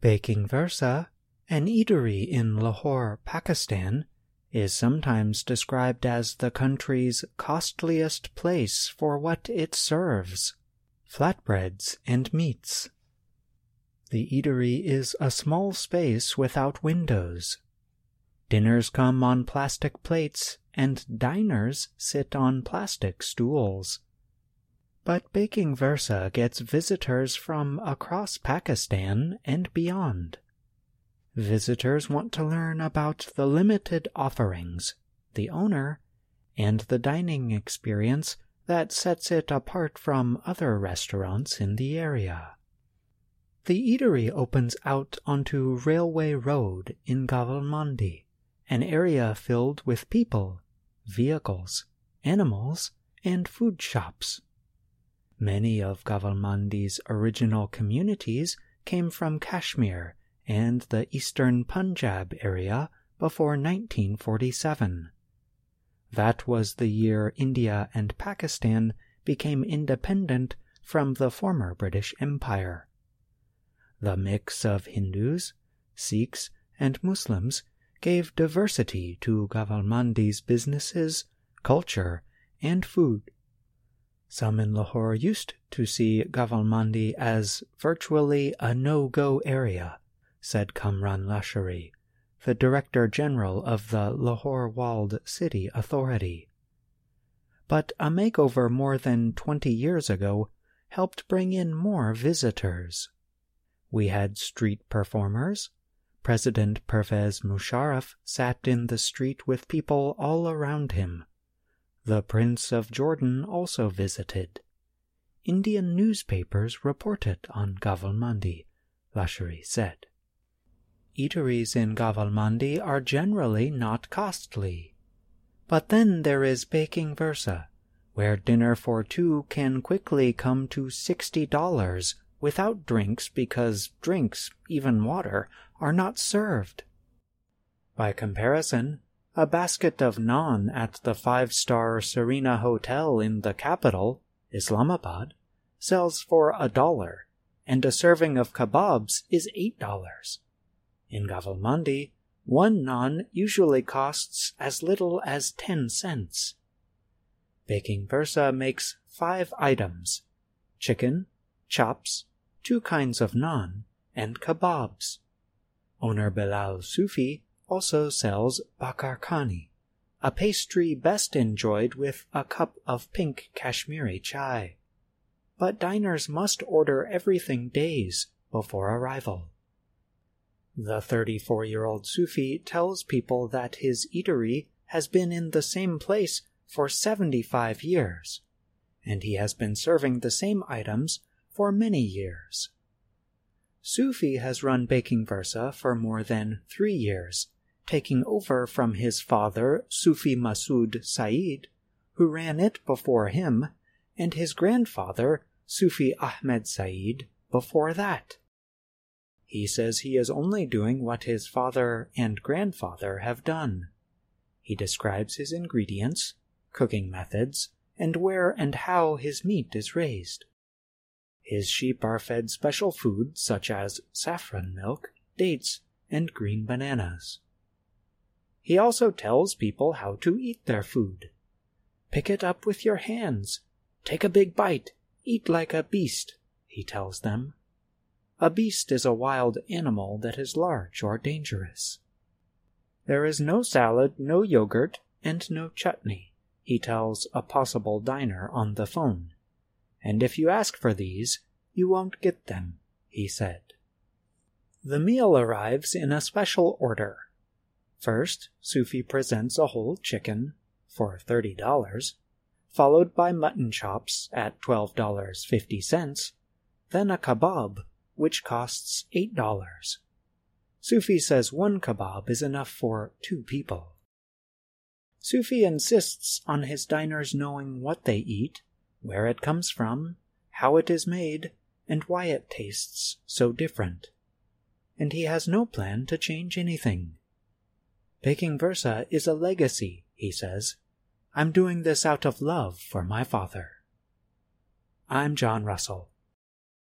Baking Versa, an eatery in Lahore, Pakistan, is sometimes described as the country's costliest place for what it serves flatbreads and meats. The eatery is a small space without windows. Dinners come on plastic plates, and diners sit on plastic stools. But Baking Versa gets visitors from across Pakistan and beyond. Visitors want to learn about the limited offerings, the owner, and the dining experience that sets it apart from other restaurants in the area. The eatery opens out onto Railway Road in Gawalmandi, an area filled with people, vehicles, animals, and food shops. Many of Gawalmandi's original communities came from Kashmir and the eastern Punjab area before 1947. That was the year India and Pakistan became independent from the former British Empire. The mix of Hindus, Sikhs, and Muslims gave diversity to Gawalmandi's businesses, culture, and food. Some in Lahore used to see Gawalmandi as virtually a no-go area, said Kamran Lashari, the Director General of the Lahore Walled City Authority. But a makeover more than 20 years ago helped bring in more visitors. We had street performers. President Pervez Musharraf sat in the street with people all around him the Prince of Jordan also visited. Indian newspapers reported on Gawalmandi, Lashari said. Eateries in Gawalmandi are generally not costly. But then there is Baking Versa, where dinner for two can quickly come to $60 without drinks because drinks, even water, are not served. By comparison, a basket of naan at the five star Serena Hotel in the capital, Islamabad, sells for a dollar, and a serving of kebabs is eight dollars. In Gawalmandi, one naan usually costs as little as ten cents. Baking Versa makes five items chicken, chops, two kinds of naan, and kebabs. Owner Bilal Sufi also sells bakar khani, a pastry best enjoyed with a cup of pink Kashmiri chai. But diners must order everything days before arrival. The 34 year old Sufi tells people that his eatery has been in the same place for 75 years, and he has been serving the same items for many years. Sufi has run Baking Versa for more than three years taking over from his father, Sufi Masood Said, who ran it before him, and his grandfather, Sufi Ahmed Said, before that. He says he is only doing what his father and grandfather have done. He describes his ingredients, cooking methods, and where and how his meat is raised. His sheep are fed special food such as saffron milk, dates, and green bananas. He also tells people how to eat their food. Pick it up with your hands. Take a big bite. Eat like a beast, he tells them. A beast is a wild animal that is large or dangerous. There is no salad, no yogurt, and no chutney, he tells a possible diner on the phone. And if you ask for these, you won't get them, he said. The meal arrives in a special order First, Sufi presents a whole chicken for $30, followed by mutton chops at $12.50, then a kebab, which costs $8. Sufi says one kebab is enough for two people. Sufi insists on his diners knowing what they eat, where it comes from, how it is made, and why it tastes so different. And he has no plan to change anything. Baking Versa is a legacy, he says. I'm doing this out of love for my father. I'm John Russell.